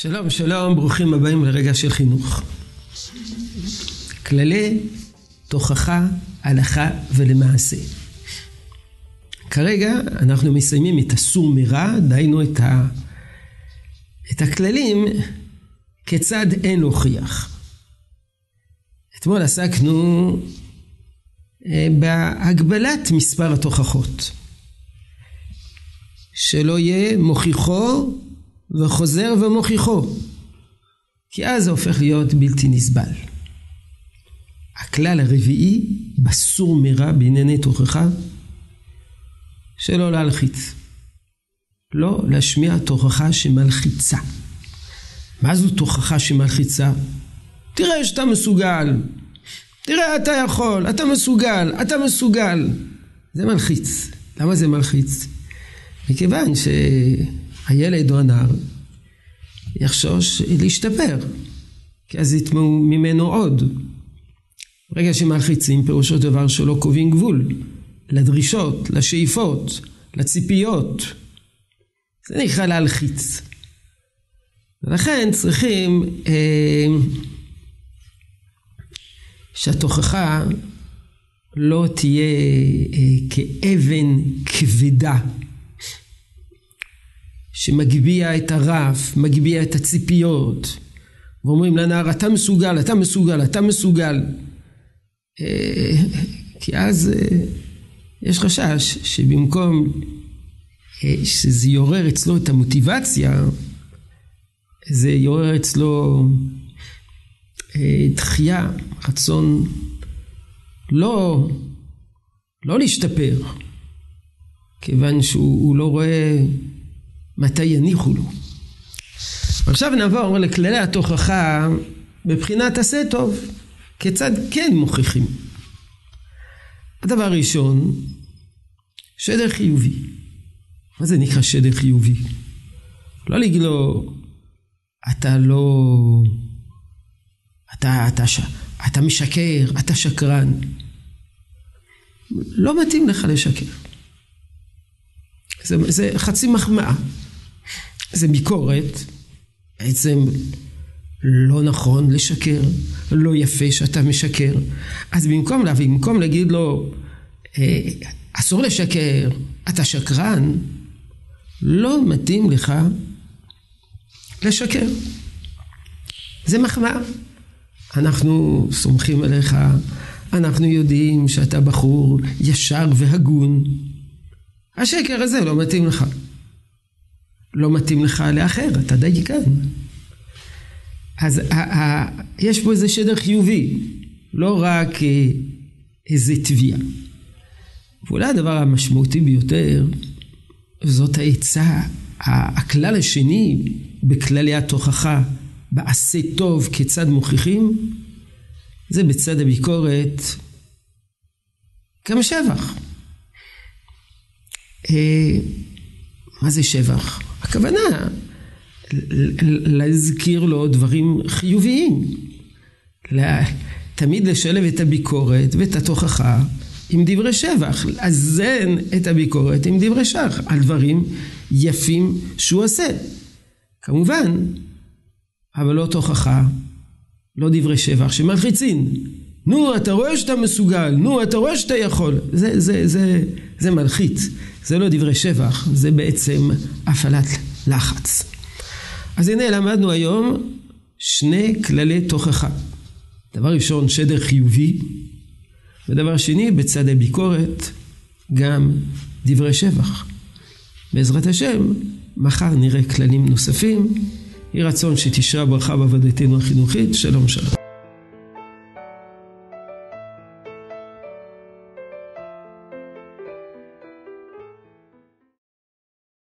שלום, שלום, ברוכים הבאים לרגע של חינוך. כללי תוכחה, הלכה ולמעשה. כרגע אנחנו מסיימים את הסור מרע, דהיינו את, ה... את הכללים כיצד אין להוכיח. אתמול עסקנו אה, בהגבלת מספר התוכחות. שלא יהיה מוכיחו וחוזר ומוכיחו. כי אז זה הופך להיות בלתי נסבל. הכלל הרביעי בסור מרע בענייני תוכחה שלא להלחיץ. לא להשמיע תוכחה שמלחיצה. מה זו תוכחה שמלחיצה? תראה שאתה מסוגל. תראה אתה יכול, אתה מסוגל, אתה מסוגל. זה מלחיץ. למה זה מלחיץ? מכיוון שהילד או הנער יחשוש להשתפר, כי אז יטמעו ממנו עוד. ברגע שמלחיצים פירושו דבר שלא קובעים גבול לדרישות, לשאיפות, לציפיות. זה נקרא להלחיץ. ולכן צריכים אה, שהתוכחה לא תהיה אה, כאבן כבדה שמגביה את הרף, מגביה את הציפיות, ואומרים לנער אתה מסוגל, אתה מסוגל, אתה מסוגל. אה, כי אז אה, יש חשש שבמקום אה, שזה יעורר אצלו את המוטיבציה, זה יעורר אצלו דחייה, רצון לא, לא להשתפר, כיוון שהוא לא רואה מתי יניחו לו. עכשיו נעבור לכללי התוכחה בבחינת עשה טוב, כיצד כן מוכיחים. הדבר הראשון, שדר חיובי. מה זה נקרא שדר חיובי? לא להגיד לו, אתה לא... אתה, אתה, ש... אתה משקר, אתה שקרן. לא מתאים לך לשקר. זה, זה חצי מחמאה. זה ביקורת, בעצם לא נכון לשקר, לא יפה שאתה משקר. אז במקום להביא, במקום להגיד לו, אה, אסור לשקר, אתה שקרן, לא מתאים לך לשקר. זה מחמאה. אנחנו סומכים עליך, אנחנו יודעים שאתה בחור ישר והגון. השקר הזה לא מתאים לך. לא מתאים לך לאחר, אתה דייקן. אז יש פה איזה שדר חיובי, לא רק אה, איזה תביעה. ואולי הדבר המשמעותי ביותר זאת העצה, הכלל השני בכללי התוכחה, בעשה טוב כיצד מוכיחים, זה בצד הביקורת גם שבח. אה, מה זה שבח? הכוונה להזכיר לו דברים חיוביים. תמיד לשלב את הביקורת ואת התוכחה עם דברי שבח, לאזן את הביקורת עם דברי שבח על דברים יפים שהוא עושה. כמובן, אבל לא תוכחה, לא דברי שבח שמלחיצים. נו, אתה רואה שאתה מסוגל, נו, אתה רואה שאתה יכול. זה, זה, זה, זה מלחיץ, זה לא דברי שבח, זה בעצם הפעלת לחץ. אז הנה למדנו היום שני כללי תוכחה. דבר ראשון, שדר חיובי, ודבר שני, בצד הביקורת, גם דברי שבח. בעזרת השם, מחר נראה כללים נוספים. יהי רצון שתשרה ברכה בעבודתנו החינוכית. שלום שלום.